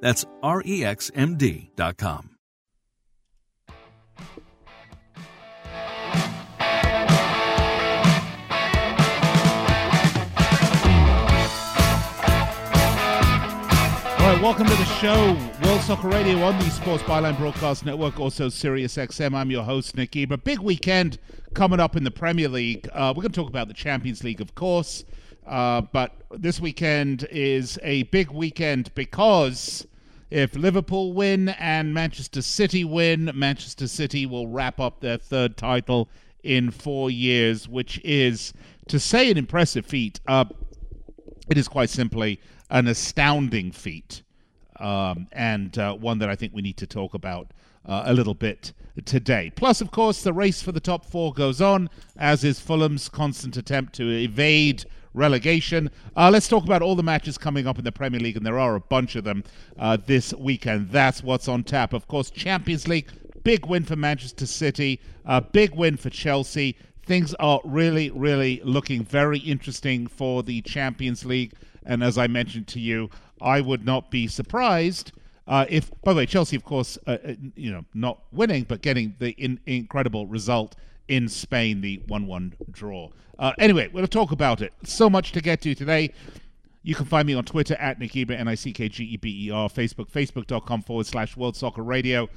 That's REXMD.com. All right, welcome to the show, World Soccer Radio on the Sports Byline Broadcast Network, also Sirius XM. I'm your host, Nick Geber. Big weekend coming up in the Premier League. Uh, we're going to talk about the Champions League, of course, uh, but this weekend is a big weekend because if Liverpool win and Manchester City win, Manchester City will wrap up their third title in four years, which is, to say an impressive feat, uh, it is quite simply an astounding feat, um, and uh, one that I think we need to talk about uh, a little bit today. Plus, of course, the race for the top four goes on, as is Fulham's constant attempt to evade relegation. Uh, let's talk about all the matches coming up in the Premier League, and there are a bunch of them uh, this weekend. That's what's on tap. Of course, Champions League, big win for Manchester City, uh, big win for Chelsea. Things are really, really looking very interesting for the Champions League. And as I mentioned to you, I would not be surprised uh, if, by the way, Chelsea, of course, uh, uh, you know, not winning, but getting the in- incredible result in Spain, the 1 1 draw. Uh, anyway, we'll talk about it. So much to get to today. You can find me on Twitter at Nick Geber, N I C K G E B E R, Facebook, facebook.com forward slash World Soccer Radio.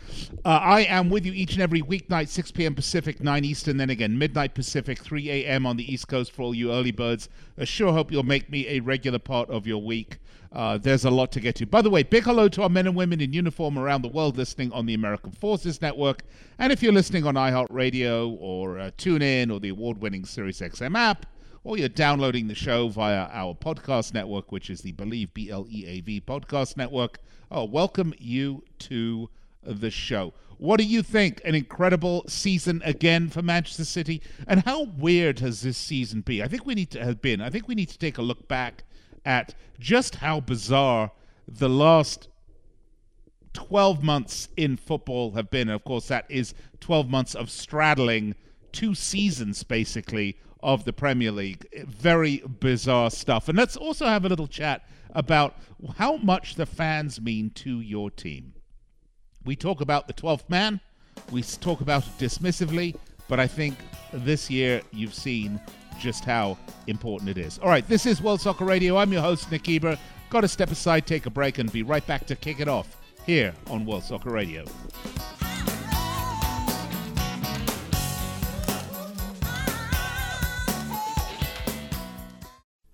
Uh, I am with you each and every weeknight, 6 p.m. Pacific, 9 Eastern, then again, midnight Pacific, 3 a.m. on the East Coast for all you early birds. I sure hope you'll make me a regular part of your week. Uh, there's a lot to get to. By the way, big hello to our men and women in uniform around the world listening on the American Forces Network. And if you're listening on iHeartRadio or uh, TuneIn or the award winning SiriusXM app, or you're downloading the show via our podcast network, which is the Bleav B L E A V podcast network. Oh, welcome you to the show. What do you think? An incredible season again for Manchester City, and how weird has this season been? I think we need to have been. I think we need to take a look back at just how bizarre the last 12 months in football have been. Of course, that is 12 months of straddling two seasons, basically, of the Premier League. Very bizarre stuff. And let's also have a little chat about how much the fans mean to your team. We talk about the 12th man, we talk about it dismissively, but I think this year you've seen just how important it is. All right, this is World Soccer Radio. I'm your host, Nick Geber. Got to step aside, take a break, and be right back to kick it off here on World Soccer Radio.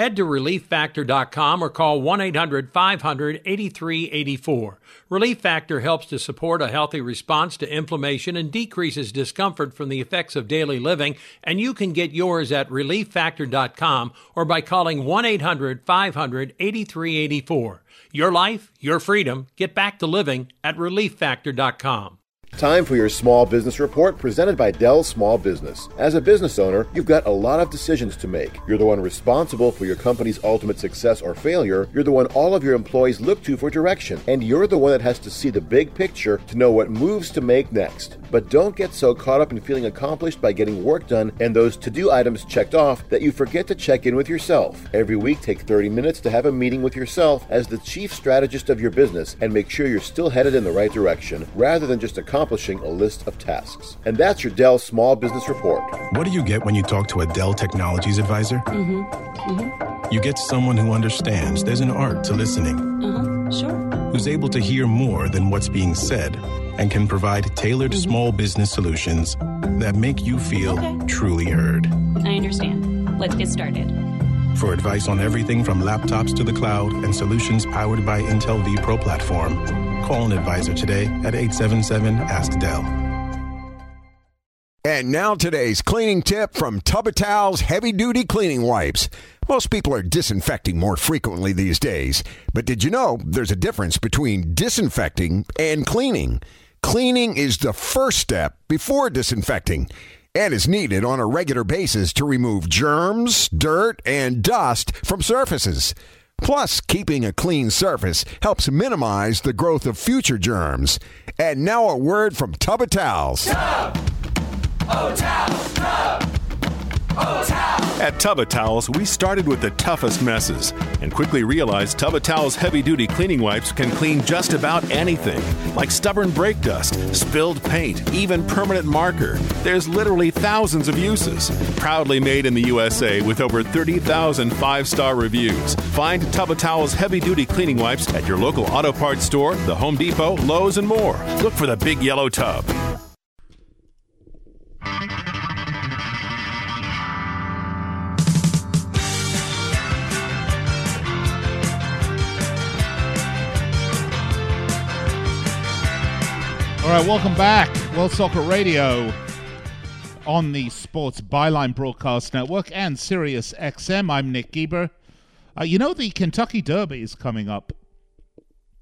Head to relieffactor.com or call 1 800 500 8384. Relief Factor helps to support a healthy response to inflammation and decreases discomfort from the effects of daily living, and you can get yours at relieffactor.com or by calling 1 800 500 8384. Your life, your freedom. Get back to living at relieffactor.com. Time for your small business report presented by Dell Small Business. As a business owner, you've got a lot of decisions to make. You're the one responsible for your company's ultimate success or failure. You're the one all of your employees look to for direction. And you're the one that has to see the big picture to know what moves to make next. But don't get so caught up in feeling accomplished by getting work done and those to do items checked off that you forget to check in with yourself. Every week, take 30 minutes to have a meeting with yourself as the chief strategist of your business and make sure you're still headed in the right direction rather than just accomplishing a list of tasks. And that's your Dell Small Business Report. What do you get when you talk to a Dell Technologies advisor? Mm-hmm. Mm-hmm. You get someone who understands there's an art to listening. Uh-huh. Sure. Who's able to hear more than what's being said and can provide tailored mm-hmm. small business solutions that make you feel okay. truly heard. I understand. Let's get started. For advice on everything from laptops to the cloud and solutions powered by Intel vPro platform, call an advisor today at 877 Ask Dell. And now today's cleaning tip from Tubba Heavy Duty Cleaning Wipes. Most people are disinfecting more frequently these days, but did you know there's a difference between disinfecting and cleaning? Cleaning is the first step before disinfecting and is needed on a regular basis to remove germs, dirt, and dust from surfaces. Plus, keeping a clean surface helps minimize the growth of future germs. And now a word from Tub O' Towels. Tub! Oh, towels! Tub! At Tub O' Towels, we started with the toughest messes and quickly realized Tub O' Towels heavy duty cleaning wipes can clean just about anything, like stubborn brake dust, spilled paint, even permanent marker. There's literally thousands of uses. Proudly made in the USA with over 30,000 five star reviews. Find Tub O' Towels heavy duty cleaning wipes at your local auto parts store, the Home Depot, Lowe's, and more. Look for the big yellow tub. All right, welcome back. World Soccer Radio on the Sports Byline Broadcast Network and Sirius XM. I'm Nick Geber. Uh, you know, the Kentucky Derby is coming up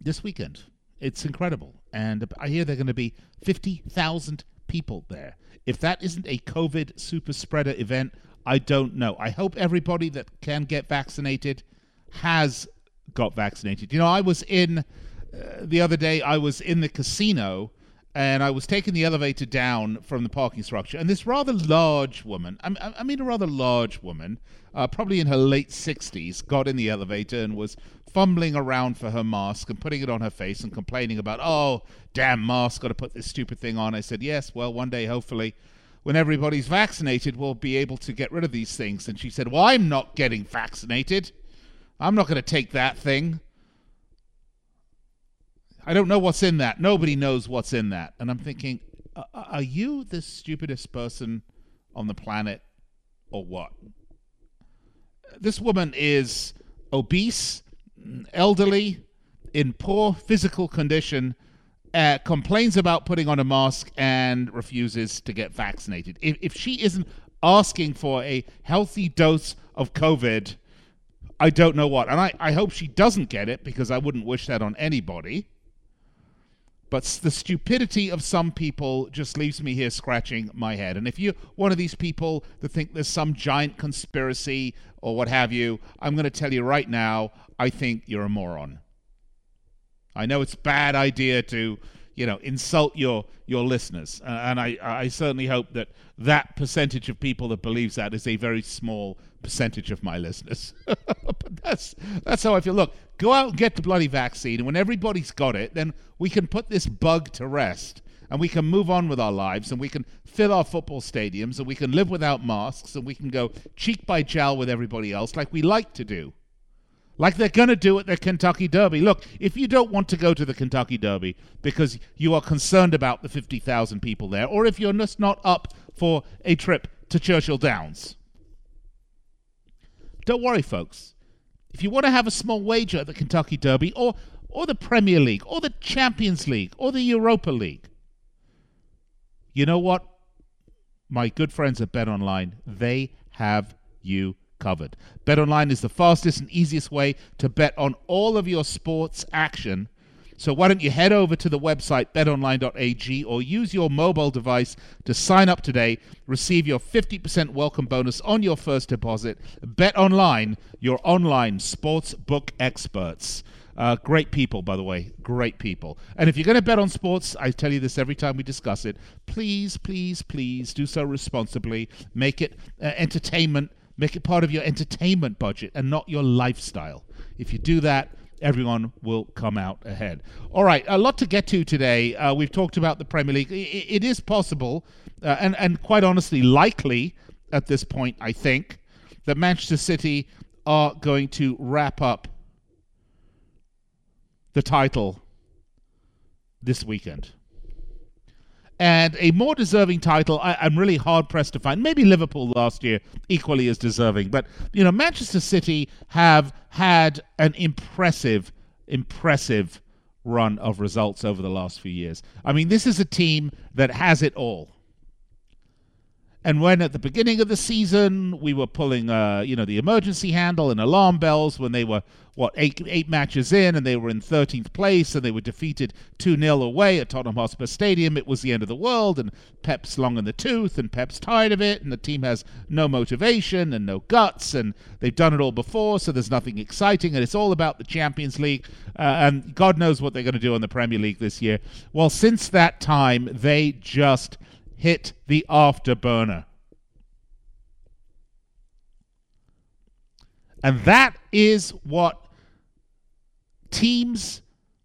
this weekend. It's incredible. And I hear there are going to be 50,000 people there. If that isn't a COVID super spreader event, I don't know. I hope everybody that can get vaccinated has got vaccinated. You know, I was in uh, the other day, I was in the casino and I was taking the elevator down from the parking structure, and this rather large woman, I, mean a rather large woman, uh, probably in her late 60s, got in the elevator and was fumbling around for her mask and putting it on her face and complaining about, oh, damn mask, got to put this stupid thing on. I said, yes, well, one day, hopefully, when everybody's vaccinated, we'll be able to get rid of these things. And she said, well, I'm not getting vaccinated. I'm not going to take that thing. I don't know what's in that. Nobody knows what's in that. And I'm thinking, are you the stupidest person on the planet or what? This woman is obese, elderly, in poor physical condition, uh, complains about putting on a mask and refuses to get vaccinated. If, if she isn't asking for a healthy dose of COVID, I don't know what. And I, I hope she doesn't get it because I wouldn't wish that on anybody. But the stupidity of some people just leaves me here scratching my head. And if you're one of these people that think there's some giant conspiracy or what have you, I'm going to tell you right now, I think you're a moron. I know it's a bad idea to, you know, insult your your listeners, uh, and I I certainly hope that that percentage of people that believes that is a very small percentage of my listeners. but that's that's how I feel. Look, go out and get the bloody vaccine, and when everybody's got it, then we can put this bug to rest. And we can move on with our lives, and we can fill our football stadiums, and we can live without masks, and we can go cheek by jowl with everybody else like we like to do like they're going to do at the Kentucky Derby. Look, if you don't want to go to the Kentucky Derby because you are concerned about the 50,000 people there, or if you're just not up for a trip to Churchill Downs, don't worry, folks. If you want to have a small wager at the Kentucky Derby or, or the Premier League or the Champions League or the Europa League, you know what? My good friends at Bet Online, they have you covered. Bet Online is the fastest and easiest way to bet on all of your sports action So why don't you head over to the website betonline.ag or use your mobile device to sign up today, receive your 50% welcome bonus on your first deposit. Bet Online, your online sports book experts. Uh, great people, by the way. Great people. And if you're going to bet on sports, I tell you this every time we discuss it. Please, please, please do so responsibly. Make it uh, entertainment. Make it part of your entertainment budget and not your lifestyle. If you do that, everyone will come out ahead. All right, a lot to get to today. Uh, we've talked about the Premier League. it, it is possible, uh, and and quite honestly, likely at this point, I think that Manchester City are going to wrap up the title this weekend. And a more deserving title, I, am really hard pressed to find. Maybe Liverpool last year equally as deserving, but you know, Manchester City have had an impressive, impressive run of results over the last few years. I mean, this is a team that has it all. And when at the beginning of the season we were pulling, uh, you know, the emergency handle and alarm bells when they were what eight eight matches in and they were in 13th place and they were defeated 2 0 away at Tottenham Hotspur Stadium, it was the end of the world and Pep's long in the tooth and Pep's tired of it and the team has no motivation and no guts and they've done it all before, so there's nothing exciting and it's all about the Champions League uh, and God knows what they're going to do in the Premier League this year. Well, since that time, they just hit the afterburner. And that is what teams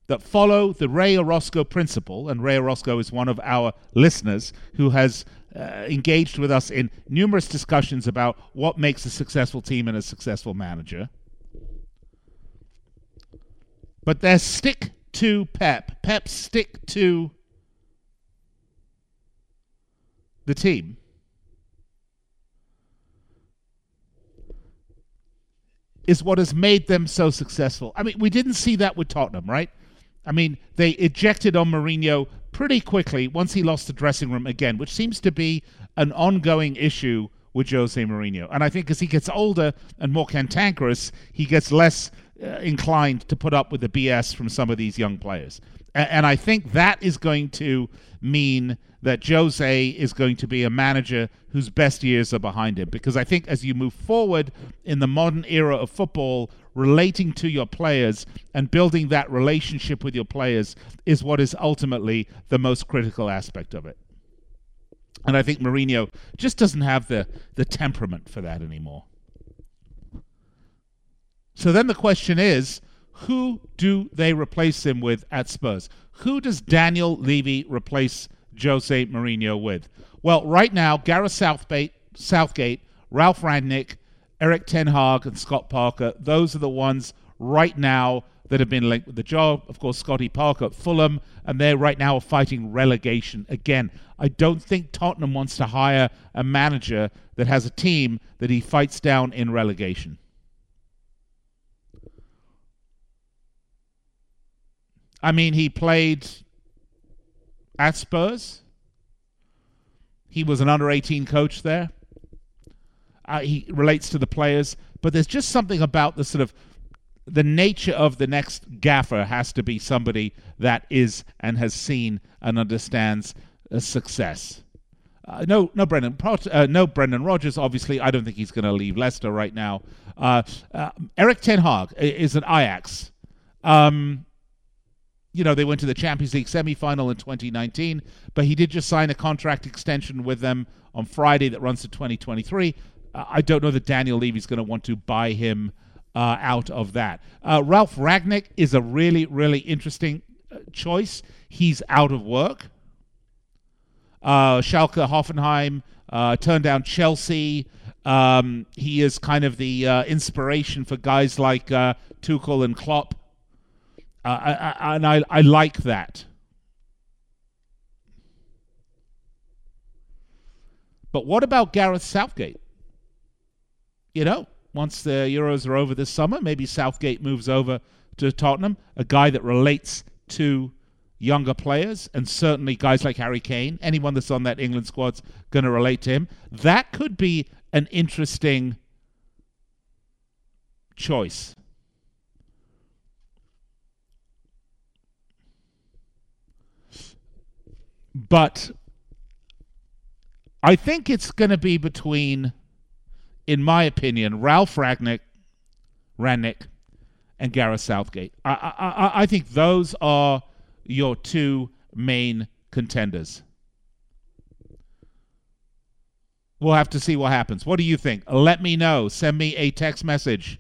that follow the Ray Orozco principle, and Ray Orozco is one of our listeners who has uh, engaged with us in numerous discussions about what makes a successful team and a successful manager. But they stick to Pep. Pep stick to the team is what has made them so successful. I mean, we didn't see that with Tottenham, right? I mean, they ejected on Mourinho pretty quickly once he lost the dressing room again, which seems to be an ongoing issue with Jose Mourinho. And I think as he gets older and more cantankerous, he gets less uh, inclined to put up with the BS from some of these young players. And I think that is going to mean that Jose is going to be a manager whose best years are behind him. Because I think as you move forward in the modern era of football, relating to your players and building that relationship with your players is what is ultimately the most critical aspect of it. And I think Mourinho just doesn't have the, the temperament for that anymore. So then the question is who do they replace him with at Spurs? Who does Daniel Levy replace Jose Mourinho with? Well, right now, Gareth Southgate, Southgate, Ralf Rangnick, Erik Ten Hag, and Scott Parker, those are the ones right now that have been linked with the job. Of course, Scotty Parker at Fulham, and they're right now fighting relegation again. I don't think Tottenham wants to hire a manager that has a team that he fights down in relegation. I mean, he played at Spurs. He was an under 18 coach there. Uh, he relates to the players, but there's just something about the sort of the nature of the next gaffer has to be somebody that is and has seen and understands a success. Uh, no, no, Brendan, uh, no, Brendan Rodgers. Obviously, I don't think he's going to leave Leicester right now. Uh, uh, Erik Ten Hag is an Ajax. Um, you know, they went to the Champions League semi-final in 2019, but he did just sign a contract extension with them on Friday that runs to 2023. Uh, I don't know that Daniel Levy's going to want to buy him uh, out of that. Uh, Ralf Rangnick is a really, really interesting uh, choice. He's out of work. Uh, Schalke, Hoffenheim uh, turned down Chelsea. Um, he is kind of the inspiration for guys like Tuchel and Klopp. Uh, I, I, and I, I like that. But what about Gareth Southgate? You know, once the Euros are over this summer, maybe Southgate moves over to Tottenham, a guy that relates to younger players, and certainly guys like Harry Kane, anyone that's on that England squad's going to relate to him. That could be an interesting choice. But I think it's going to be between, in my opinion, Ralf Ragnick, Rangnick, and Gareth Southgate. I, I, I, I think those are your two main contenders. We'll have to see what happens. What do you think? Let me know. Send me a text message.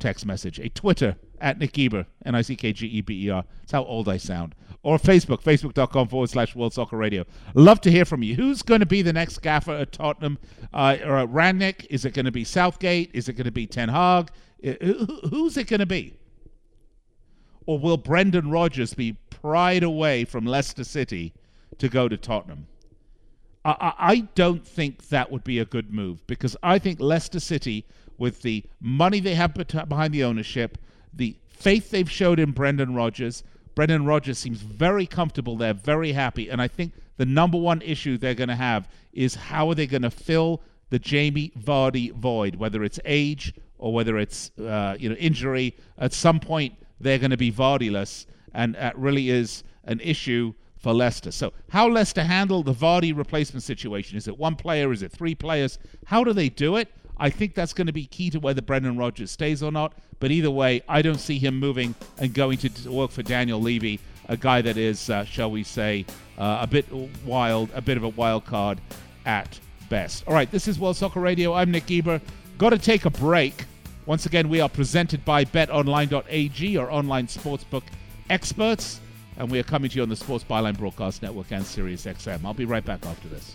Text message. A Twitter at Nick Geber, N I C K G E B E R. That's how old I sound. Or Facebook, facebook.com forward slash World Soccer Radio. Love to hear from you. Who's going to be the next gaffer at Tottenham? Uh, or at Rangnick? Is it going to be Southgate? Is it going to be Ten Hag? Who's it going to be? Or will Brendan Rodgers be pried away from Leicester City to go to Tottenham? I, I don't think that would be a good move because I think Leicester City, with the money they have behind the ownership, the faith they've showed in Brendan Rodgers, Brendan Rodgers seems very comfortable there, very happy. And I think the number one issue they're going to have is how are they going to fill the Jamie Vardy void, whether it's age or whether it's uh, you know injury. At some point, they're going to be Vardyless, and that really is an issue for Leicester. So, how Leicester handle the Vardy replacement situation? Is it one player? Is it three players? How do they do it? I think that's going to be key to whether Brendan Rodgers stays or not. But either way, I don't see him moving and going to work for Daniel Levy, a guy that is, uh, shall we say, uh, a bit wild, a bit of a wild card at best. All right, this is World Soccer Radio. I'm Nick Geber. Got to take a break. Once again, we are presented by betonline.ag, our online sportsbook experts and we are coming to you on the Sports Byline Broadcast Network and Sirius XM. I'll be right back after this.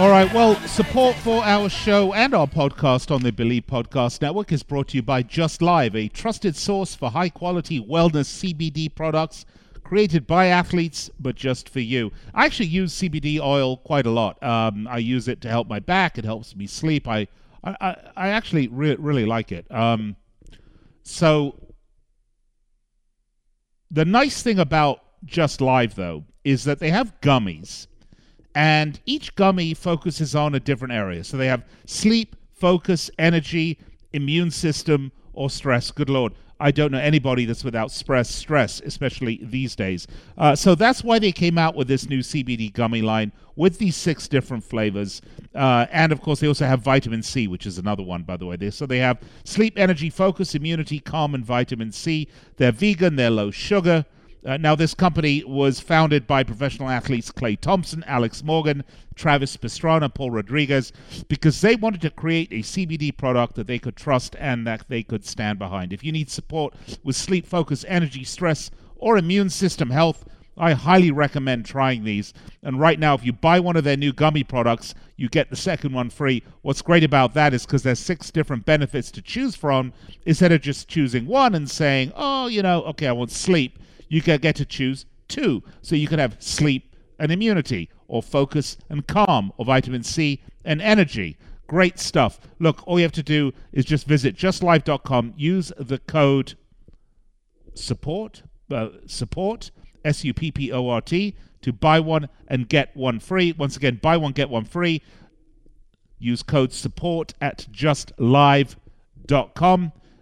All right. Well, support for our show and our podcast on the Bleav Podcast Network is brought to you by Just Live, a trusted source for high quality wellness CBD products created by athletes, but just for you. I actually use CBD oil quite a lot. Um, I use it to help my back. It helps me sleep. I I, I actually re- really like it. Um, so the nice thing about Just Live, though, is that they have gummies and each gummy focuses on a different area. So they have sleep, focus, energy, immune system, or stress. Good Lord. I don't know anybody that's without stress, stress, especially these days. Uh, so that's why they came out with this new CBD gummy line with these six different flavors. Uh, and of course, they also have vitamin C, which is another one, by the way. They, so they have sleep, energy, focus, immunity, calm, and vitamin C. They're vegan, they're low sugar. Uh, now, this company was founded by professional athletes Klay Thompson, Alex Morgan, Travis Pastrana, Paul Rodriguez, because they wanted to create a CBD product that they could trust and that they could stand behind. If you need support with sleep, focus, energy, stress, or immune system health, I highly recommend trying these. And right now, if you buy one of their new gummy products, you get the second one free. What's great about that is because there's six different benefits to choose from, instead of just choosing one and saying, oh, you know, okay, I want sleep you can get to choose two. So you can have sleep and immunity, or focus and calm, or vitamin C and energy. Great stuff. Look, all you have to do is just visit justlive.com, use the code support, uh, support, S U P P O R T, to buy one and get one free. Once again, buy one, get one free. Use code support at justlive.com.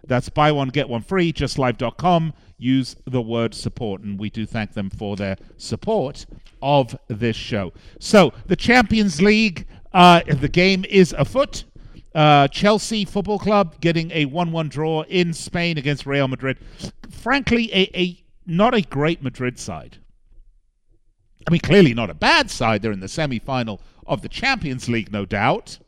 That's buy one, get one free, justlive.com use the word support, and we do thank them for their support of this show. So, the Champions League, uh, the game is afoot. Uh, Chelsea Football Club getting a 1 1 draw in Spain against Real Madrid. Frankly, a, a not a great Madrid side. I mean, clearly not a bad side. They're in the semi final of the Champions League, no doubt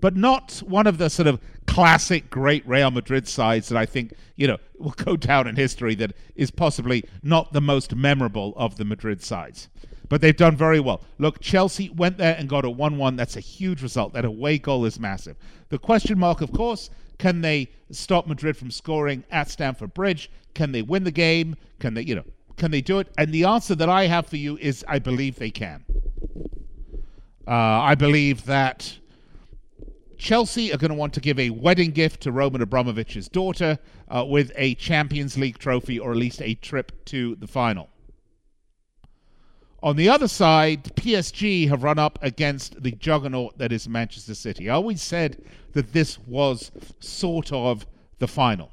but not one of the sort of classic great Real Madrid sides that I think, you know, will go down in history that is possibly not the most memorable of the Madrid sides. But they've done very well. Look, Chelsea went there and got a 1 1. That's a huge result. That away goal is massive. The question mark, of course, can they stop Madrid from scoring at Stamford Bridge? Can they win the game? Can they, you know, can they do it? And the answer that I have for you is I believe they can. Uh, I believe that Chelsea are going to want to give a wedding gift to Roman Abramovich's daughter uh, with a Champions League trophy or at least a trip to the final. On the other side, PSG have run up against the juggernaut that is Manchester City. I always said that this was sort of the final.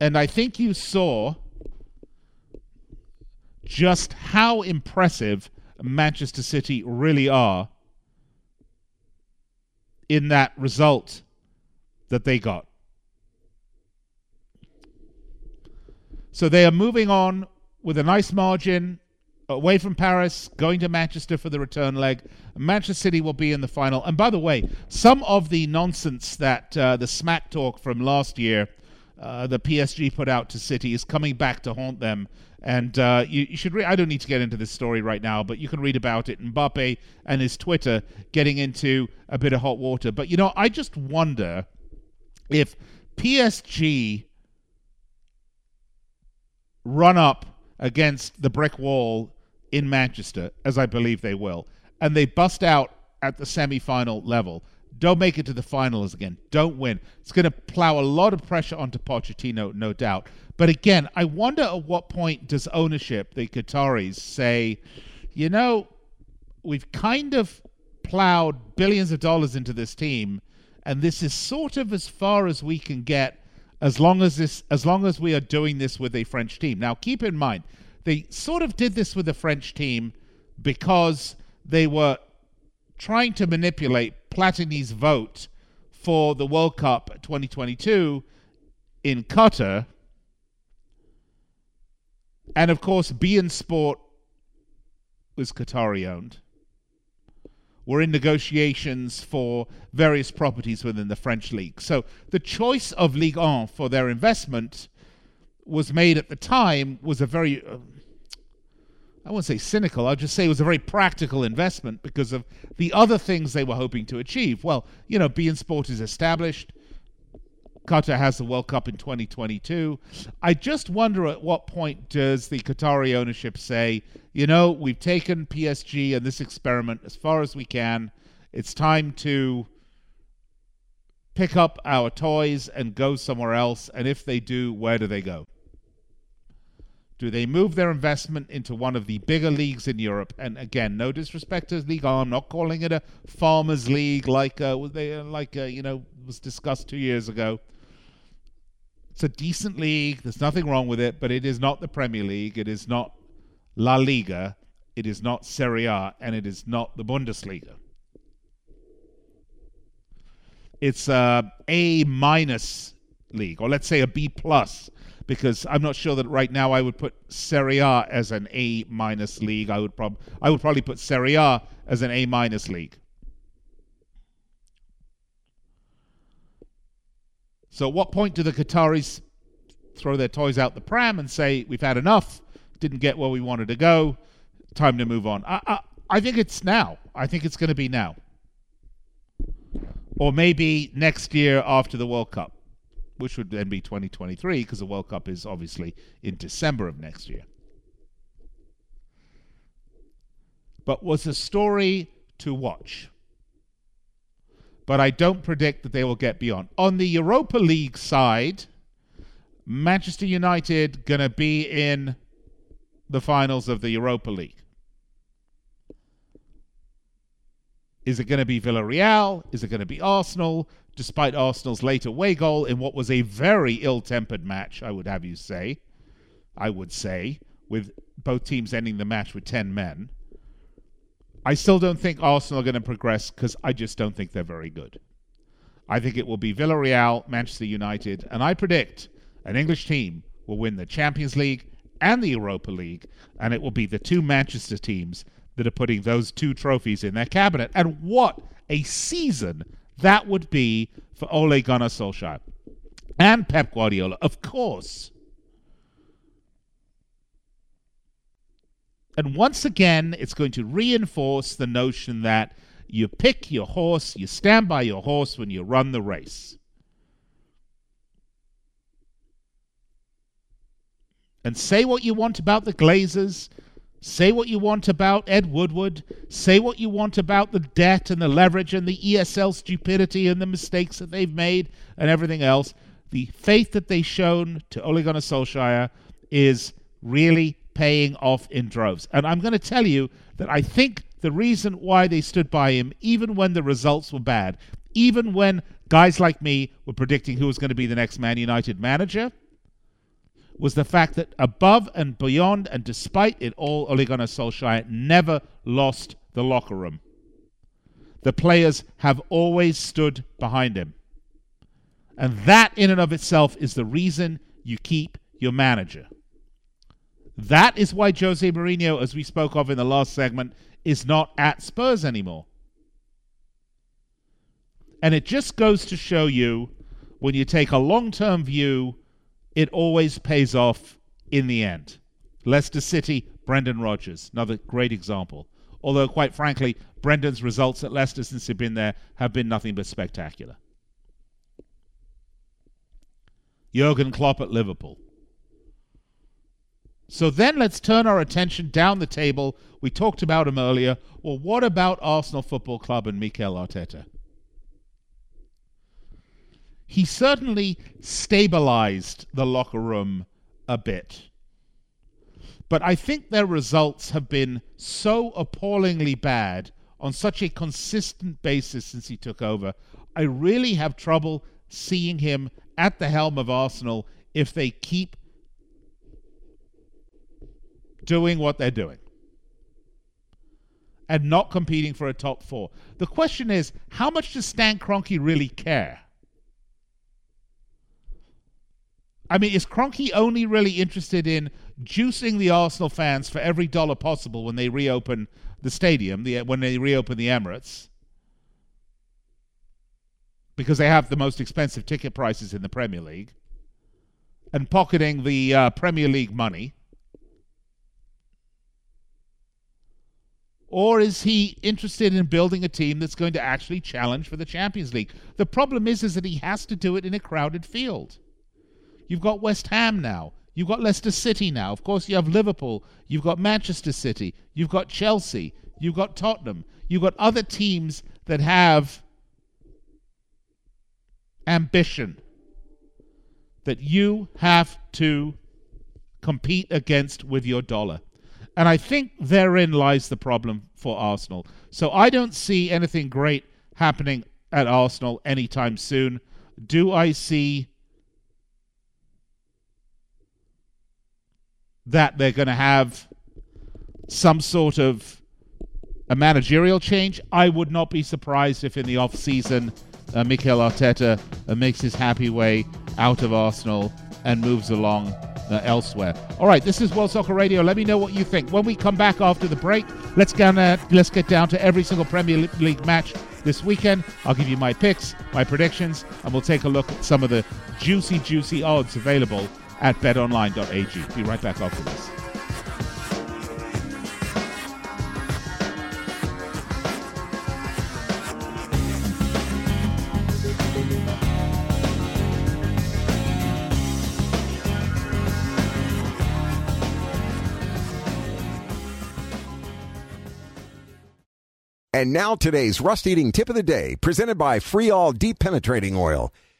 And I think you saw just how impressive Manchester City really are in that result that they got. So they are moving on with a nice margin away from Paris, going to Manchester for the return leg. Manchester City will be in the final. And by the way, some of the nonsense that uh, the smack talk from last year, uh, the PSG put out to City, is coming back to haunt them and uh, you, you, should. Re- I don't need to get into this story right now, but you can read about it. Mbappe and his Twitter getting into a bit of hot water. But you know, I just wonder if PSG run up against the brick wall in Manchester, as I believe they will, and they bust out at the semi final level, don't make it to the finals again, don't win. It's going to plow a lot of pressure onto Pochettino, no doubt. But again, I wonder at what point does ownership, the Qataris, say, you know, we've kind of plowed billions of dollars into this team, and this is sort of as far as we can get as long as this as long as we are doing this with a French team. Now keep in mind, they sort of did this with the French team because they were trying to manipulate Platini's vote for the World Cup 2022 in Qatar. And of course, beIN Sport was Qatari owned. We're in negotiations for various properties within the French league. So the choice of Ligue 1 for their investment was made at the time was a very uh, I won't say cynical, I'll just say it was a very practical investment because of the other things they were hoping to achieve. Well, you know, beIN Sport is established. Qatar has the World Cup in 2022. I just wonder at what point does the Qatari ownership say, you know, we've taken PSG and this experiment as far as we can. It's time to pick up our toys and go somewhere else. And if they do, where do they go? Do they move their investment into one of the bigger leagues in Europe? And again, no disrespect to League I'm not calling it a farmers' league like uh, they uh, like uh, you know was discussed two years ago. It's a decent league. There's nothing wrong with it, but it is not the Premier League. It is not La Liga. It is not Serie A, and it is not the Bundesliga. It's a A minus league, or let's say a B plus because I'm not sure that right now I would put Serie A as an A minus league. I would prob I would probably put Serie A as an A minus league. So, at what point do the Qataris throw their toys out the pram and say, "We've had enough. Didn't get where we wanted to go. Time to move on"? I, I, I think it's now. I think it's going to be now, or maybe next year after the World Cup which would then be 2023 because the World Cup is obviously in December of next year. But was a story to watch. But I don't predict that they will get beyond. On the Europa League side, Manchester United going to be in the finals of the Europa League. Is it going to be Villarreal? Is it going to be Arsenal? Despite Arsenal's late away goal in what was a very ill tempered match, I would have you say. I would say, with both teams ending the match with 10 men. I still don't think Arsenal are going to progress because I just don't think they're very good. I think it will be Villarreal, Manchester United, and I predict an English team will win the Champions League and the Europa League, and it will be the two Manchester teams that are putting those two trophies in their cabinet. And what a season that would be for Ole Gunnar Solskjaer and Pep Guardiola, of course. And once again, it's going to reinforce the notion that you pick your horse, you stand by your horse when you run the race. And say what you want about the Glazers, Say what you want about Ed Woodward. Say what you want about the debt and the leverage and the ESL stupidity and the mistakes that they've made and everything else. The faith that they've shown to Ole Gunnar Solskjaer is really paying off in droves. And I'm going to tell you that I think the reason why they stood by him, even when the results were bad, even when guys like me were predicting who was going to be the next Man United manager, was the fact that above and beyond and despite it all, Ole Gunnar Solskjaer never lost the locker room. The players have always stood behind him. And that in and of itself is the reason you keep your manager. That is why Jose Mourinho, as we spoke of in the last segment, is not at Spurs anymore. And it just goes to show you when you take a long term view it always pays off in the end. Leicester City, Brendan Rodgers, another great example. Although, quite frankly, Brendan's results at Leicester since he's been there have been nothing but spectacular. Jurgen Klopp at Liverpool. So then let's turn our attention down the table. We talked about him earlier. Well, what about Arsenal Football Club and Mikel Arteta? He certainly stabilized the locker room a bit. But I think their results have been so appallingly bad on such a consistent basis since he took over. I really have trouble seeing him at the helm of Arsenal if they keep doing what they're doing and not competing for a top four. The question is, how much does Stan Kroenke really care? I mean, is Kroenke only really interested in juicing the Arsenal fans for every dollar possible when they reopen the stadium, the, when they reopen the Emirates? Because they have the most expensive ticket prices in the Premier League, and pocketing the uh, Premier League money. Or is he interested in building a team that's going to actually challenge for the Champions League? The problem is, is that he has to do it in a crowded field. You've got West Ham now. You've got Leicester City now. Of course, you have Liverpool. You've got Manchester City. You've got Chelsea. You've got Tottenham. You've got other teams that have ambition that you have to compete against with your dollar. And I think therein lies the problem for Arsenal. So I don't see anything great happening at Arsenal anytime soon. Do I see that they're going to have some sort of a managerial change? I would not be surprised if in the off season uh, Mikel Arteta uh, makes his happy way out of Arsenal and moves along uh, elsewhere. All right, this is World Soccer Radio. Let me know what you think. When we come back after the break, let's get, uh, let's get down to every single Premier League match this weekend. I'll give you my picks, my predictions, and we'll take a look at some of the juicy, juicy odds available at betonline.ag. Be right back after this. And now today's rust eating tip of the day, presented by Freol Deep Penetrating Oil.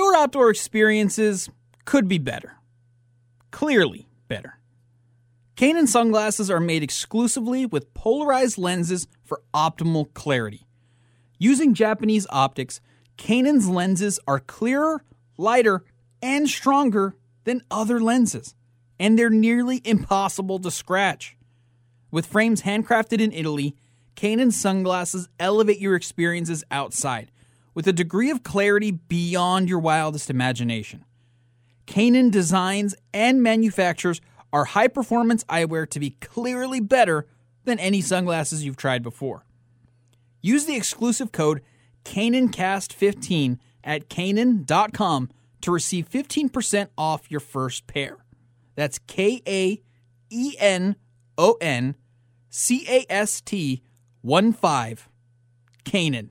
Your outdoor experiences could be better. Clearly better. Kaenon sunglasses are made exclusively with polarized lenses for optimal clarity. Using Japanese optics, Kaenon's lenses are clearer, lighter, and stronger than other lenses, and they're nearly impossible to scratch. With frames handcrafted in Italy, Kaenon sunglasses elevate your experiences outside with a degree of clarity beyond your wildest imagination. Kaenon designs and manufactures our high performance eyewear to be clearly better than any sunglasses you've tried before. Use the exclusive code KaenonCast15 at Kaenon.com to receive 15% off your first pair. That's K A E N O N C A S T 1 5. Kaenon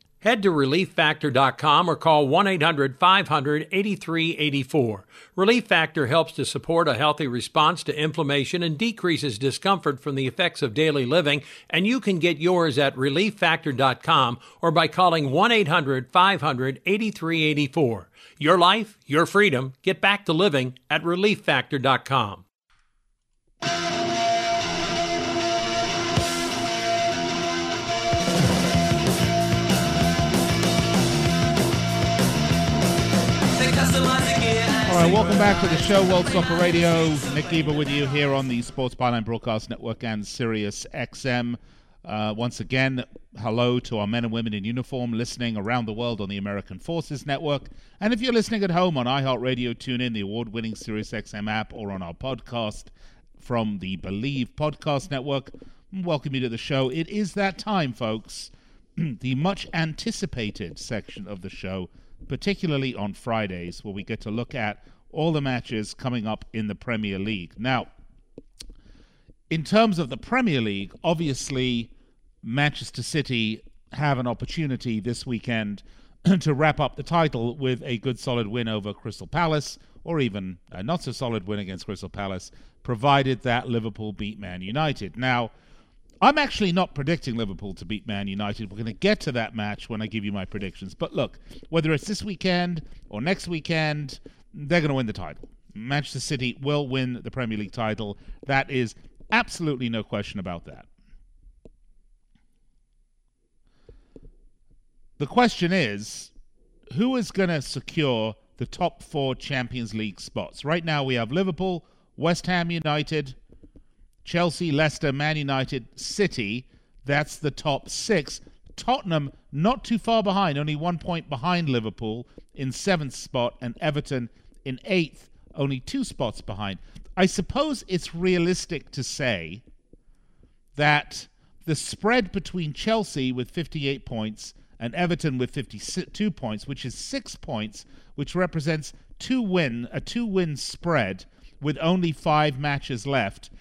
Head to relieffactor.com or call 1 800 500 8384. Relief Factor helps to support a healthy response to inflammation and decreases discomfort from the effects of daily living, and you can get yours at relieffactor.com or by calling 1 800 500 8384. Your life, your freedom. Get back to living at relieffactor.com. All right, welcome back to the show, World Soccer Radio. Nick Geber with you here on the Sports Byline Broadcast Network and Sirius XM. Uh, once again, hello to our men and women in uniform listening around the world on the American Forces Network. And if you're listening at home on iHeartRadio, tune in the award winning Sirius XM app or on our podcast from the Bleav Podcast Network. Welcome you to the show. It is that time, folks. the much anticipated section of the show particularly on Fridays, where we get to look at all the matches coming up in the Premier League. Now, in terms of the Premier League, obviously, Manchester City have an opportunity this weekend to wrap up the title with a good solid win over Crystal Palace, or even a not so solid win against Crystal Palace, provided that Liverpool beat Man United. Now, I'm actually not predicting Liverpool to beat Man United. We're going to get to that match when I give you my predictions. But look, whether it's this weekend or next weekend, they're going to win the title. Manchester City will win the Premier League title. That is absolutely no question about that. The question is who is going to secure the top four Champions League spots? Right now, we have Liverpool, West Ham United, Chelsea, Leicester, Man United, City. That's the top six. Tottenham not too far behind, only one point behind Liverpool in seventh spot, and Everton in eighth, only two spots behind. I suppose it's realistic to say that the spread between Chelsea with 58 points and Everton with 52 points, which is six points, which represents two win a two win spread with only five matches left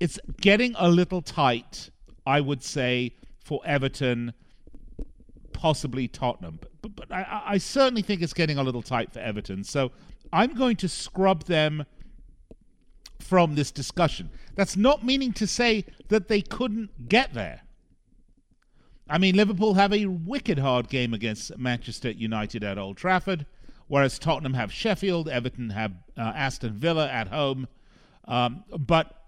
it's getting a little tight, I would say, for Everton, possibly Tottenham. But, but, but I, I certainly think it's getting a little tight for Everton. So I'm going to scrub them from this discussion. That's not meaning to say that they couldn't get there. I mean, Liverpool have a wicked hard game against Manchester United at Old Trafford, whereas Tottenham have Sheffield, Everton have uh, Aston Villa at home. Um, but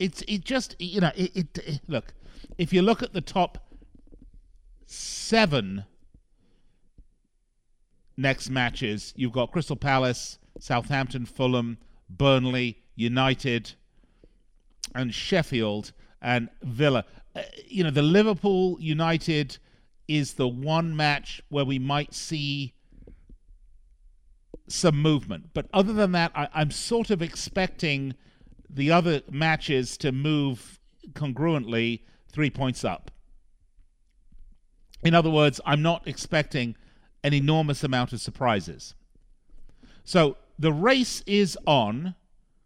it's it just you know it, it, it look if you look at the top seven next matches, you've got Crystal Palace, Southampton, Fulham, Burnley, United, and Sheffield and Villa. Uh, you know, the Liverpool United is the one match where we might see some movement. But other than that, I, I'm sort of expecting the other matches to move congruently three points up. In other words, I'm not expecting an enormous amount of surprises. So the race is on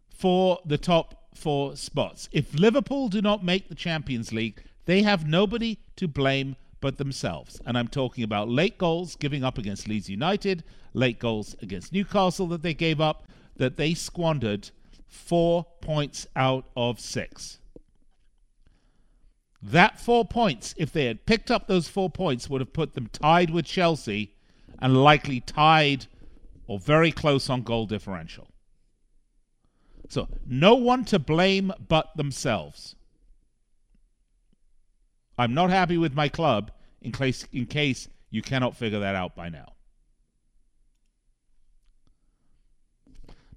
for the top four spots. If Liverpool do not make the Champions League, they have nobody to blame but themselves. And I'm talking about late goals giving up against Leeds United, late goals against Newcastle that they gave up, that they squandered four points out of six. That four points, if they had picked up those four points, would have put them tied with Chelsea and likely tied or very close on goal differential. So, no one to blame but themselves. I'm not happy with my club in case, in case you cannot figure that out by now.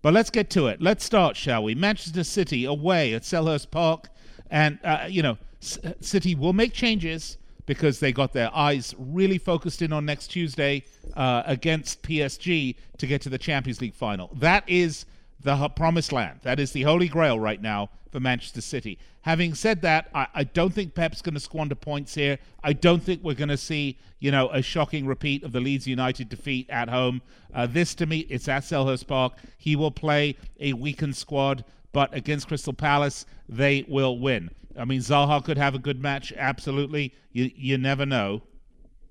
But let's get to it. Let's start, shall we? Manchester City away at Selhurst Park. And, uh, you know, S- City will make changes because they got their eyes really focused in on next Tuesday uh, against PSG to get to the Champions League final. That is the promised land. That is the holy grail right now for Manchester City. Having said that, I, I don't think Pep's going to squander points here. I don't think we're going to see, you know, a shocking repeat of the Leeds United defeat at home. Uh, this, to me, it's at Selhurst Park. He will play a weakened squad, but against Crystal Palace, they will win. I mean, Zaha could have a good match, absolutely. You, you never know.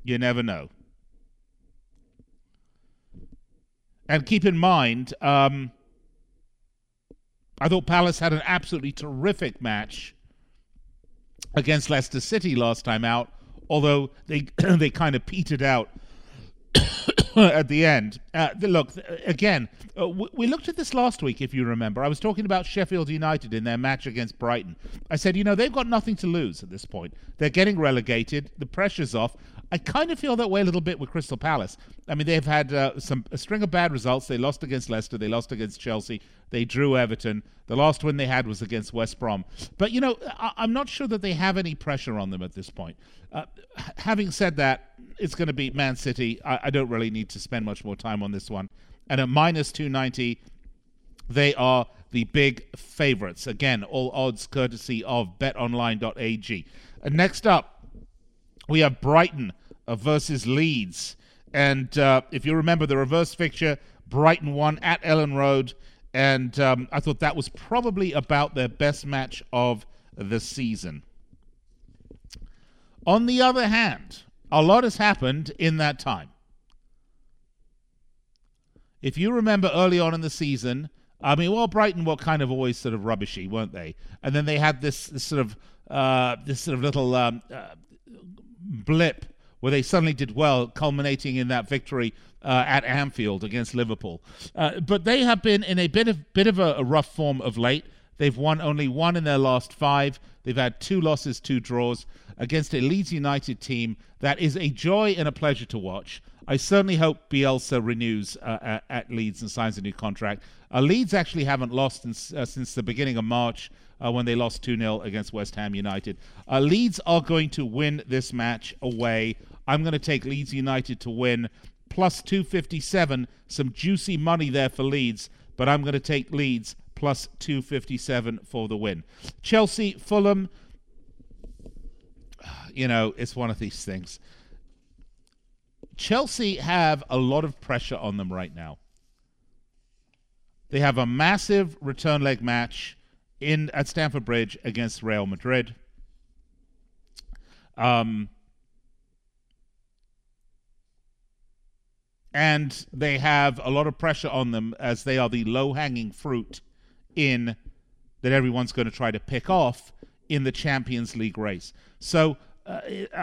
You never know. And keep in mind, um, I thought Palace had an absolutely terrific match against Leicester City last time out, although they they kind of petered out at the end. Uh, look, again, uh, we looked at this last week, if you remember. I was talking about Sheffield United in their match against Brighton. I said, you know, they've got nothing to lose at this point. They're getting relegated. The pressure's off. I kind of feel that way a little bit with Crystal Palace. I mean, they've had uh, some a string of bad results. They lost against Leicester. They lost against Chelsea. They drew Everton. The last win they had was against West Brom. But you know, I- am not sure that they have any pressure on them at this point. Uh, having said that, it's going to be Man City. I-, I don't really need to spend much more time on this one. And at minus two ninety, they are the big favorites. Again, all odds courtesy of BetOnline.ag. And next up we have Brighton uh, versus Leeds. And uh, if you remember the reverse fixture, Brighton won at Elland Road. And um, I thought that was probably about their best match of the season. On the other hand, a lot has happened in that time. If you remember early on in the season, I mean, well, Brighton were kind of always sort of rubbishy, weren't they? And then they had this, this sort of uh, this sort of little um, uh, blip where they suddenly did well, culminating in that victory uh, at Anfield against Liverpool. Uh, but they have been in a bit of bit of a, a, rough form of late. They've won only one in their last five. They've had two losses, two draws against a Leeds United team that is a joy and a pleasure to watch. I certainly hope Bielsa renews uh, at Leeds and signs a new contract. Uh, Leeds actually haven't lost since, uh, since the beginning of March uh, when they lost 2 0 against West Ham United. Uh, Leeds are going to win this match away. I'm going to take Leeds United to win plus 257. Some juicy money there for Leeds, but I'm going to take Leeds plus 257 for the win. Chelsea, Fulham, you know, it's one of these things. Chelsea have a lot of pressure on them right now. They have a massive return leg match in at Stamford Bridge against Real Madrid. Um, and they have a lot of pressure on them as they are the low-hanging fruit in that everyone's going to try to pick off in the Champions League race. So uh,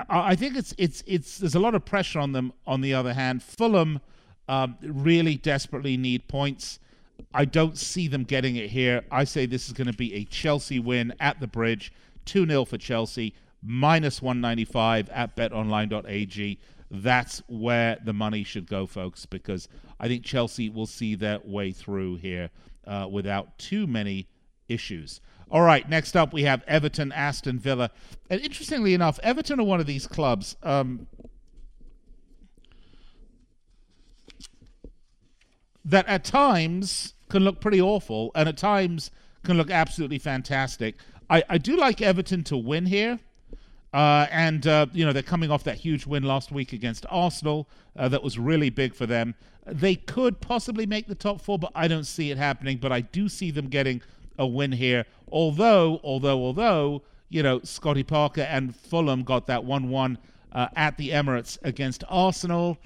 I think it's it's it's there's a lot of pressure on them. On the other hand, Fulham um, really desperately need points. I don't see them getting it here. I say this is going to be a Chelsea win at the bridge, 2 0 for Chelsea, minus 195 at betonline.ag. That's where the money should go, folks, because I think Chelsea will see their way through here uh, without too many issues. All right, next up we have Everton, Aston Villa. And interestingly enough, Everton are one of these clubs. Um, that at times can look pretty awful and at times can look absolutely fantastic. I, I do like Everton to win here. Uh, and, uh, you know, they're coming off that huge win last week against Arsenal. Uh, that was really big for them. They could possibly make the top four, but I don't see it happening. But I do see them getting a win here. Although, although, although, you know, Scotty Parker and Fulham got that 1 1 uh, at the Emirates against Arsenal.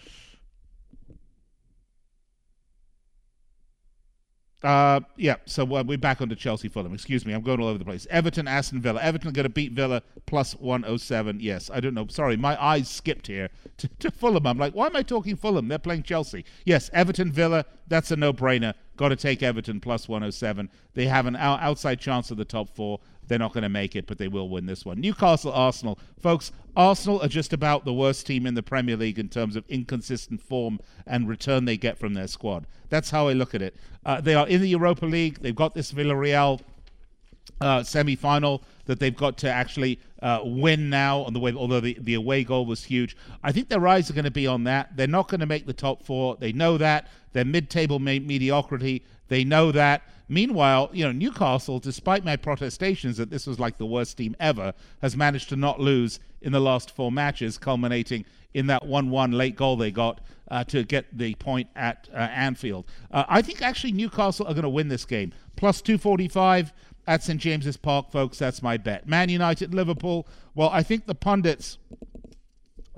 Uh, yeah, so uh, we're back on to Chelsea Fulham. Excuse me, I'm going all over the place. Everton, Aston Villa. Everton going to beat Villa plus 107. Yes, I don't know. Sorry, my eyes skipped here to, to Fulham. I'm like, why am I talking Fulham? They're playing Chelsea. Yes, Everton, Villa. That's a no brainer. Got to take Everton plus 107. They have an outside chance of the top four. They're not going to make it, but they will win this one. Newcastle, Arsenal. Folks, Arsenal are just about the worst team in the Premier League in terms of inconsistent form and return they get from their squad. That's how I look at it. Uh, they are in the Europa League. They've got this Villarreal uh, semi-final that they've got to actually uh, win now on the way. Although the, the away goal was huge, I think their eyes are going to be on that. They're not going to make the top four. They know that. They're mid-table me- mediocrity. They know that. Meanwhile, you know Newcastle, despite my protestations that this was like the worst team ever, has managed to not lose in the last four matches, culminating in that 1-1 late goal they got uh, to get the point at uh, Anfield. Uh, I think actually Newcastle are going to win this game. Plus 245 at St James's Park, folks. That's my bet. Man United, Liverpool. Well, I think the pundits,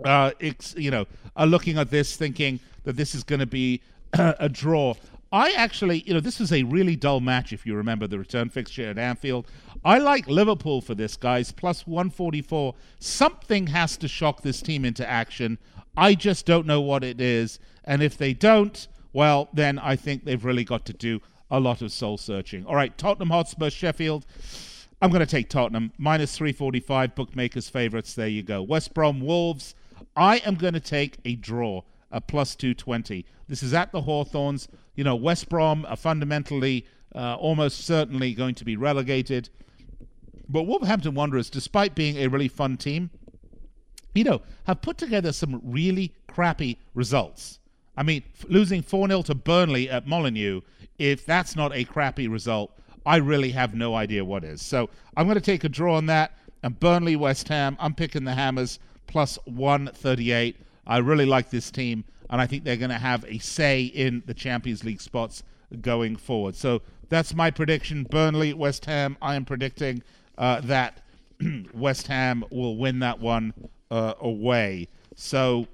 uh, you know, are looking at this thinking that this is going to be a draw. I actually, you know, this was a really dull match if you remember the return fixture at Anfield. I like Liverpool for this, guys, plus 144. Something has to shock this team into action. I just don't know what it is. And if they don't, well, then I think they've really got to do a lot of soul searching. All right, Tottenham Hotspur, Sheffield. I'm going to take Tottenham. Minus 345, bookmakers' favorites. There you go. West Brom, Wolves. I am going to take a draw, a plus 220. This is at the Hawthorns. You know, West Brom are fundamentally, uh, almost certainly going to be relegated. But Wolverhampton Wanderers, despite being a really fun team, you know, have put together some really crappy results. I mean, f- losing 4 0 to Burnley at Molineux if that's not a crappy result, I really have no idea what is. So I'm going to take a draw on that. And Burnley, West Ham, I'm picking the Hammers plus 138. I really like this team, and I think they're going to have a say in the Champions League spots going forward. So that's my prediction. Burnley, West Ham. I am predicting uh, that West Ham will win that one uh, away. So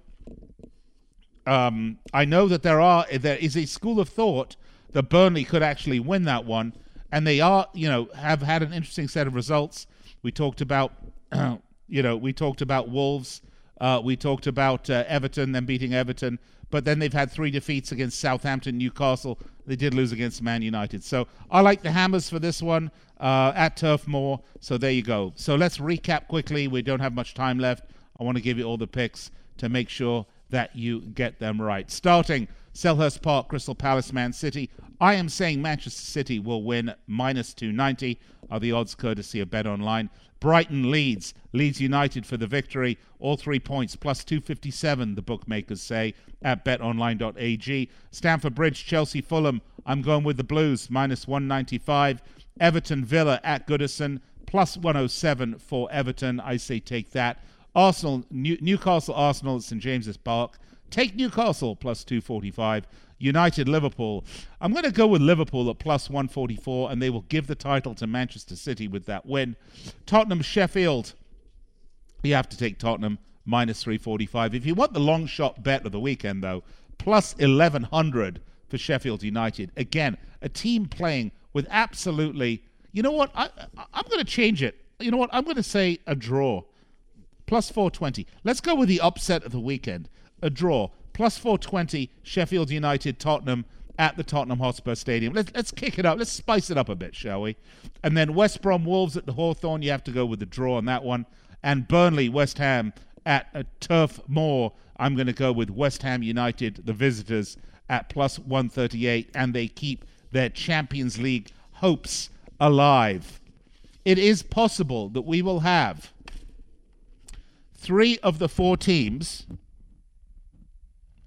um, I know that there are there is a school of thought that Burnley could actually win that one, and they are, you know, have had an interesting set of results. We talked about, you know, we talked about Wolves, uh, we talked about uh, Everton, them beating Everton, but then they've had three defeats against Southampton, Newcastle. They did lose against Man United. So I like the Hammers for this one uh, at Turf Moor. So there you go. So let's recap quickly. We don't have much time left. I want to give you all the picks to make sure that you get them right. Starting Selhurst Park, Crystal Palace, Man City. I am saying Manchester City will win minus 290 are the odds courtesy of Bet Online. Brighton Leeds, Leeds United for the victory. All three points plus 257, the bookmakers say at betonline.ag. Stamford Bridge, Chelsea Fulham. I'm going with the Blues minus 195. Everton Villa at Goodison plus 107 for Everton. I say take that. Arsenal, New- Newcastle Arsenal at St James's Park Take Newcastle plus 245. United Liverpool. I'm going to go with Liverpool at plus 144, and they will give the title to Manchester City with that win. Tottenham Sheffield. You have to take Tottenham minus 345. If you want the long shot bet of the weekend, though, plus 1100 for Sheffield United. Again, a team playing with absolutely. You know what? I, I'm going to change it. You know what? I'm going to say a draw. Plus 420. Let's go with the upset of the weekend a draw. Plus 420, Sheffield United, Tottenham at the Tottenham Hotspur Stadium. Let's, let's kick it up. Let's spice it up a bit, shall we? And then West Brom Wolves at the Hawthorn. You have to go with the draw on that one. And Burnley West Ham at a Turf Moor. I'm going to go with West Ham United, the visitors, at plus 138. And they keep their Champions League hopes alive. It is possible that we will have three of the four teams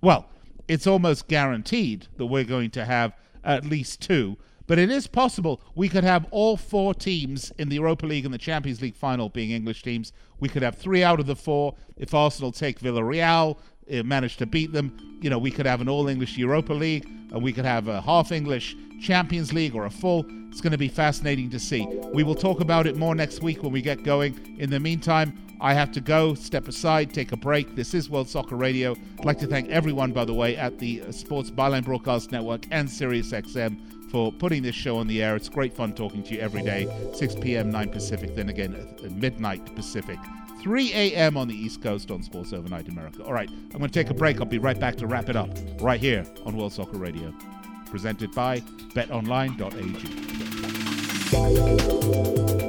well, it's almost guaranteed that we're going to have at least two. But it is possible we could have all four teams in the Europa League and the Champions League final being English teams. We could have three out of the four. If Arsenal take Villarreal, uh, manage to beat them, you know, we could have an all English Europa League, and we could have a half English Champions League or a full. It's going to be fascinating to see. We will talk about it more next week when we get going. In the meantime, I have to go, step aside, take a break. This is World Soccer Radio. I'd like to thank everyone, by the way, at the Sports Byline Broadcast Network and SiriusXM for putting this show on the air. It's great fun talking to you every day, 6 p.m., 9 Pacific, then again midnight Pacific. 3 a.m. on the East Coast on Sports Overnight America. All right, I'm going to take a break. I'll be right back to wrap it up right here on World Soccer Radio. Presented by betonline.ag.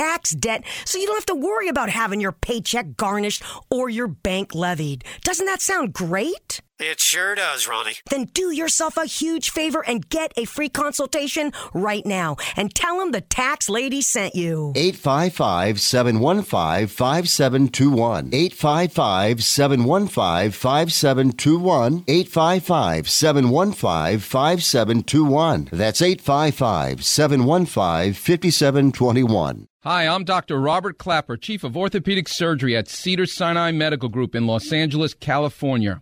debt so you don't have to worry about having your paycheck garnished or your bank levied. Doesn't that sound great? It sure does, Roni. Then do yourself a huge favor and get a free consultation right now and tell them the tax lady sent you. 855 715 5721. 855 715 5721. 855 715 5721. That's 855 715 5721. Hi, I'm Dr. Robert Klapper, Chief of Orthopedic Surgery at Cedar Sinai Medical Group in Los Angeles, California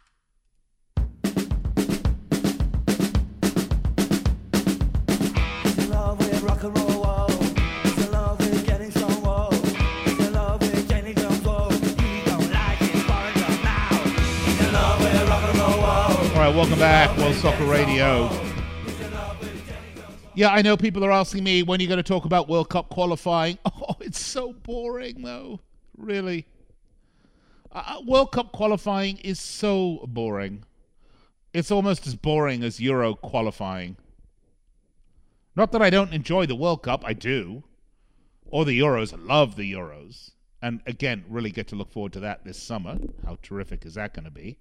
Welcome back. World Soccer Radio. Yeah, I know people are asking me when you're going to talk about World Cup qualifying. Oh, it's so boring, though. Really. Uh, uh, World Cup qualifying is so boring. It's almost as boring as Euro qualifying. Not that I don't enjoy the World Cup, I do. Or the Euros, I love the Euros. And again, really get to look forward to that this summer. How terrific is that going to be?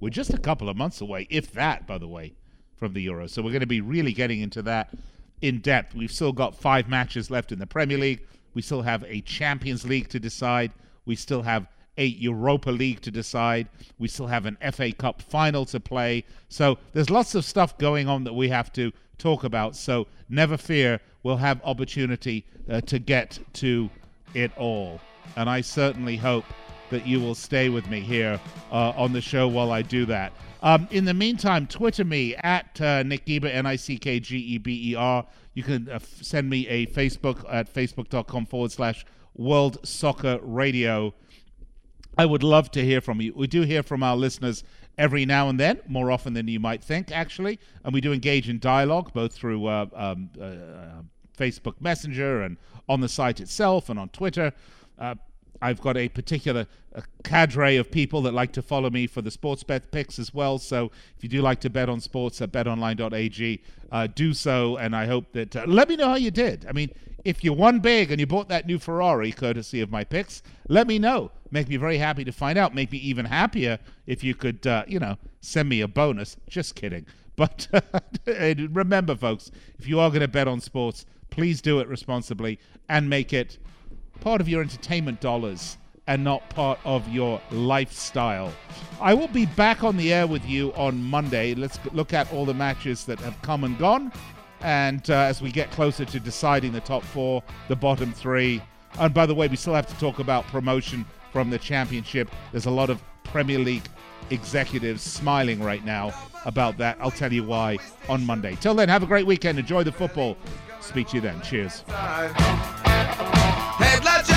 We're just a couple of months away, if that, by the way, from the Euro. So we're going to be really getting into that in depth. We've still got five matches left in the Premier League. We still have a Champions League to decide. We still have a Europa League to decide. We still have an FA Cup final to play. So there's lots of stuff going on that we have to talk about. So never fear, we'll have opportunity uh, to get to it all. And I certainly hope that you will stay with me here uh, on the show while I do that. Um, in the meantime, Twitter me at uh, Nick Geber, N I C K G E B E R. You can uh, send me a Facebook at facebook.com forward slash World Soccer Radio. I would love to hear from you. We do hear from our listeners every now and then, more often than you might think, actually. And we do engage in dialogue both through uh, um, uh, uh Facebook Messenger and on the site itself and on Twitter. Uh, I've got a particular a cadre of people that like to follow me for the sports bet picks as well. So if you do like to bet on sports at betonline.ag, uh, do so. And I hope that uh, let me know how you did. I mean, if you won big and you bought that new Ferrari, courtesy of my picks, let me know. Make me very happy to find out. Make me even happier if you could, uh, you know, send me a bonus. Just kidding. But remember, folks, if you are going to bet on sports, please do it responsibly and make it part of your entertainment dollars and not part of your lifestyle. I will be back on the air with you on Monday. Let's look at all the matches that have come and gone. And uh, as we get closer to deciding the top four, the bottom three. And by the way, we still have to talk about promotion from the championship. There's a lot of Premier League executives smiling right now about that. I'll tell you why on Monday. Till then, have a great weekend. Enjoy the football. Speak to you then. Cheers. Headlights